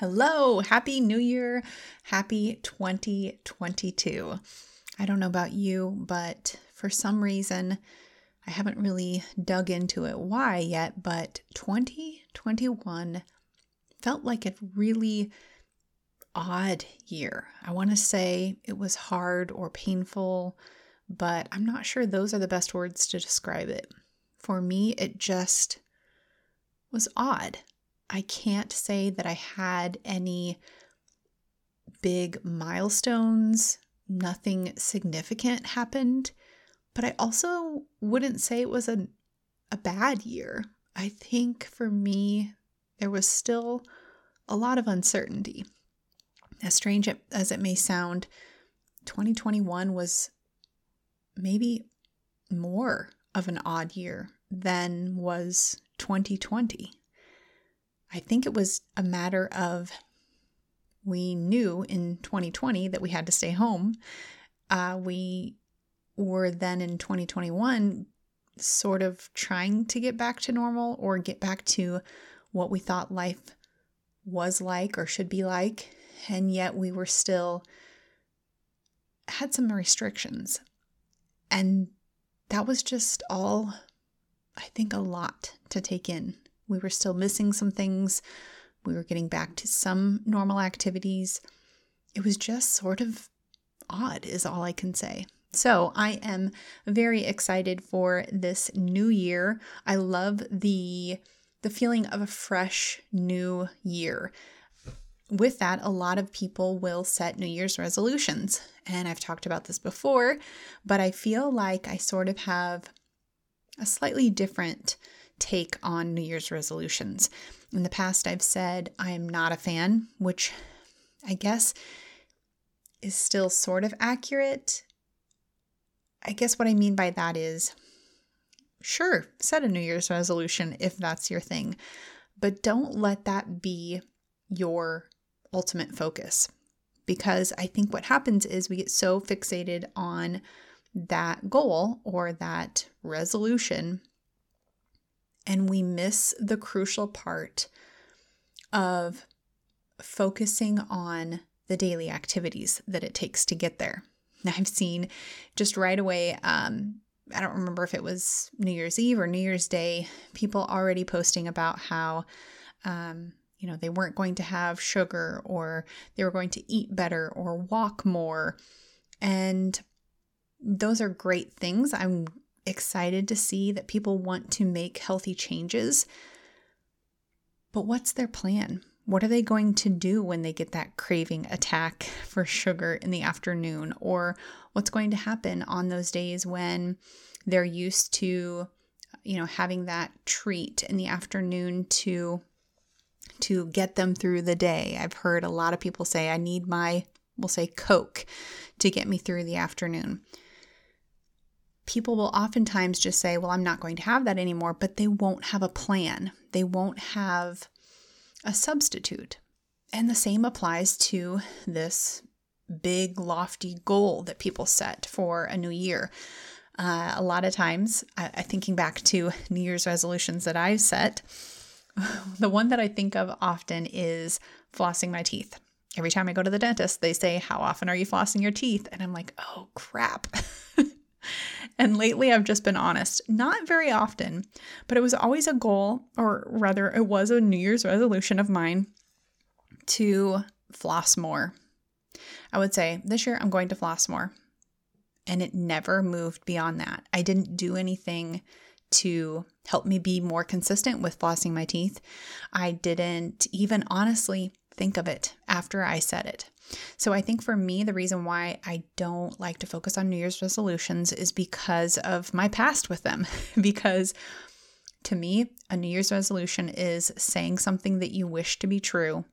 Hello, happy new year, happy 2022. I don't know about you, but for some reason, I haven't really dug into it why yet, but 2021 felt like a really odd year. I want to say it was hard or painful, but I'm not sure those are the best words to describe it. For me, it just was odd. I can't say that I had any big milestones, nothing significant happened, but I also wouldn't say it was a, a bad year. I think for me, there was still a lot of uncertainty. As strange as it may sound, 2021 was maybe more of an odd year than was 2020. I think it was a matter of we knew in 2020 that we had to stay home. Uh, we were then in 2021 sort of trying to get back to normal or get back to what we thought life was like or should be like. And yet we were still had some restrictions. And that was just all, I think, a lot to take in we were still missing some things. We were getting back to some normal activities. It was just sort of odd, is all I can say. So, I am very excited for this new year. I love the the feeling of a fresh new year. With that, a lot of people will set New Year's resolutions. And I've talked about this before, but I feel like I sort of have a slightly different take on New Year's resolutions. In the past, I've said I am not a fan, which I guess is still sort of accurate. I guess what I mean by that is sure, set a New Year's resolution if that's your thing, but don't let that be your ultimate focus. Because I think what happens is we get so fixated on that goal or that resolution and we miss the crucial part of focusing on the daily activities that it takes to get there. I've seen just right away, um, I don't remember if it was New Year's Eve or New Year's Day, people already posting about how, um, you know, they weren't going to have sugar or they were going to eat better or walk more. And those are great things. I'm excited to see that people want to make healthy changes. But what's their plan? What are they going to do when they get that craving attack for sugar in the afternoon? Or what's going to happen on those days when they're used to, you know, having that treat in the afternoon to to get them through the day. I've heard a lot of people say I need my we'll say coke to get me through the afternoon people will oftentimes just say, Well, I'm not going to have that anymore, but they won't have a plan. They won't have a substitute. And the same applies to this big, lofty goal that people set for a new year. Uh, a lot of times, I, I thinking back to New Year's resolutions that I've set, the one that I think of often is flossing my teeth. Every time I go to the dentist, they say, How often are you flossing your teeth? And I'm like, Oh, crap. And lately, I've just been honest. Not very often, but it was always a goal, or rather, it was a New Year's resolution of mine to floss more. I would say this year I'm going to floss more. And it never moved beyond that. I didn't do anything to help me be more consistent with flossing my teeth. I didn't even honestly think of it after I said it. So I think for me, the reason why I don't like to focus on New Year's resolutions is because of my past with them. because to me, a New Year's resolution is saying something that you wish to be true,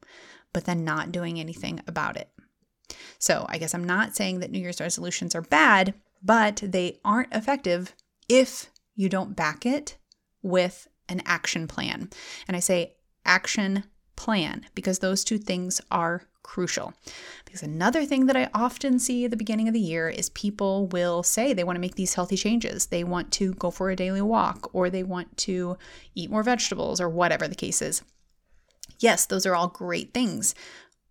but then not doing anything about it. So I guess I'm not saying that New Year's resolutions are bad, but they aren't effective if you don't back it with an action plan. And I say action plan because those two things are crucial. Because another thing that I often see at the beginning of the year is people will say they want to make these healthy changes. They want to go for a daily walk or they want to eat more vegetables or whatever the case is. Yes, those are all great things,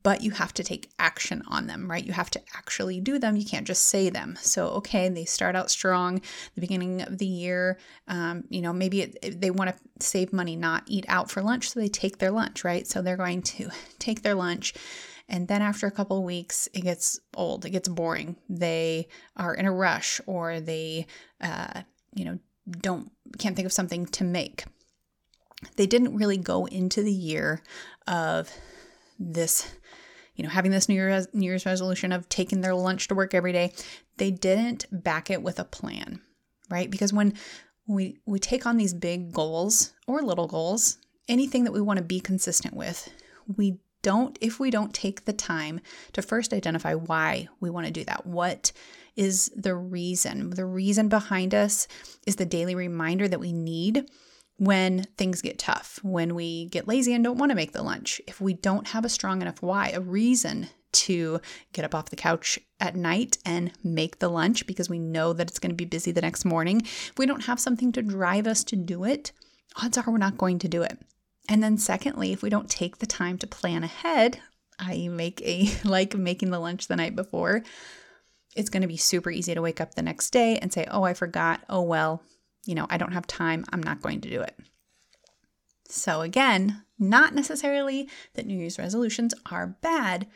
but you have to take action on them, right? You have to actually do them. You can't just say them. So, okay, they start out strong, the beginning of the year. Um, you know, maybe it, they want to save money, not eat out for lunch, so they take their lunch, right? So they're going to take their lunch. And then after a couple of weeks, it gets old, it gets boring. They are in a rush or they, uh, you know, don't, can't think of something to make. They didn't really go into the year of this you know, having this New Year's, New Year's resolution of taking their lunch to work every day, they didn't back it with a plan, right? Because when we we take on these big goals or little goals, anything that we want to be consistent with, we don't if we don't take the time to first identify why we want to do that. What is the reason? The reason behind us is the daily reminder that we need when things get tough, when we get lazy and don't want to make the lunch, if we don't have a strong enough why, a reason to get up off the couch at night and make the lunch because we know that it's going to be busy the next morning, if we don't have something to drive us to do it, odds are we're not going to do it. And then, secondly, if we don't take the time to plan ahead, I make a like making the lunch the night before, it's going to be super easy to wake up the next day and say, oh, I forgot. Oh, well, you know, I don't have time, I'm not going to do it. So, again, not necessarily that New Year's resolutions are bad,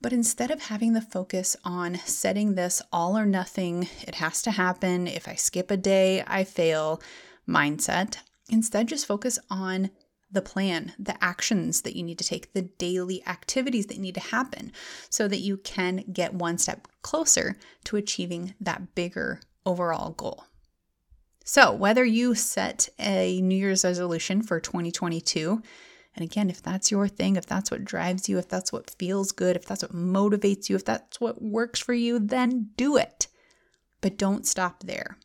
but instead of having the focus on setting this all or nothing, it has to happen, if I skip a day, I fail mindset, instead just focus on the plan, the actions that you need to take, the daily activities that need to happen so that you can get one step closer to achieving that bigger overall goal. So, whether you set a New Year's resolution for 2022, and again, if that's your thing, if that's what drives you, if that's what feels good, if that's what motivates you, if that's what works for you, then do it. But don't stop there.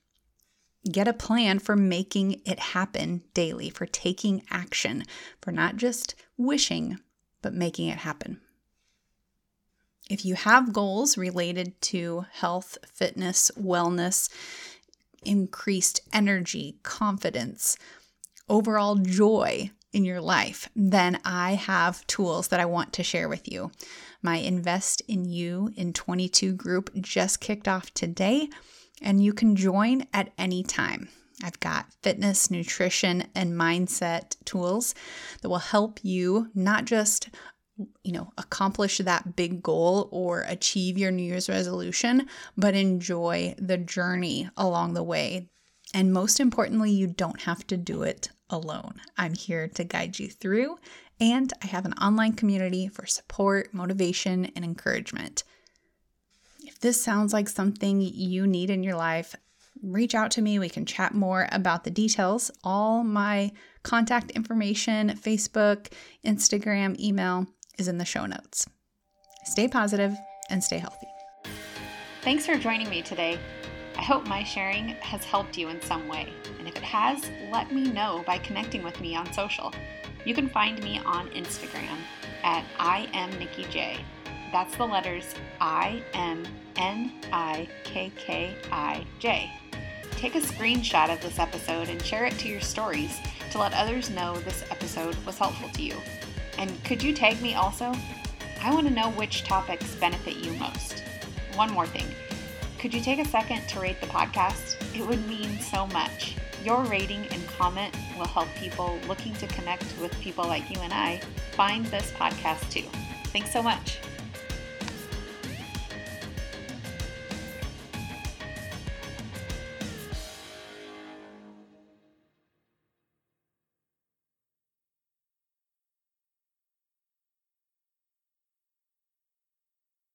Get a plan for making it happen daily, for taking action, for not just wishing, but making it happen. If you have goals related to health, fitness, wellness, increased energy, confidence, overall joy in your life, then I have tools that I want to share with you. My Invest in You in 22 group just kicked off today, and you can join at any time. I've got fitness, nutrition, and mindset tools that will help you not just you know, accomplish that big goal or achieve your New Year's resolution, but enjoy the journey along the way. And most importantly, you don't have to do it alone. I'm here to guide you through, and I have an online community for support, motivation, and encouragement. If this sounds like something you need in your life, reach out to me. We can chat more about the details. All my contact information, Facebook, Instagram, email is in the show notes. Stay positive and stay healthy. Thanks for joining me today. I hope my sharing has helped you in some way. And if it has, let me know by connecting with me on social. You can find me on Instagram at I am Nikki J. That's the letters I M N I K K I J. Take a screenshot of this episode and share it to your stories to let others know this episode was helpful to you. And could you tag me also? I want to know which topics benefit you most. One more thing. Could you take a second to rate the podcast? It would mean so much. Your rating and comment will help people looking to connect with people like you and I find this podcast too. Thanks so much.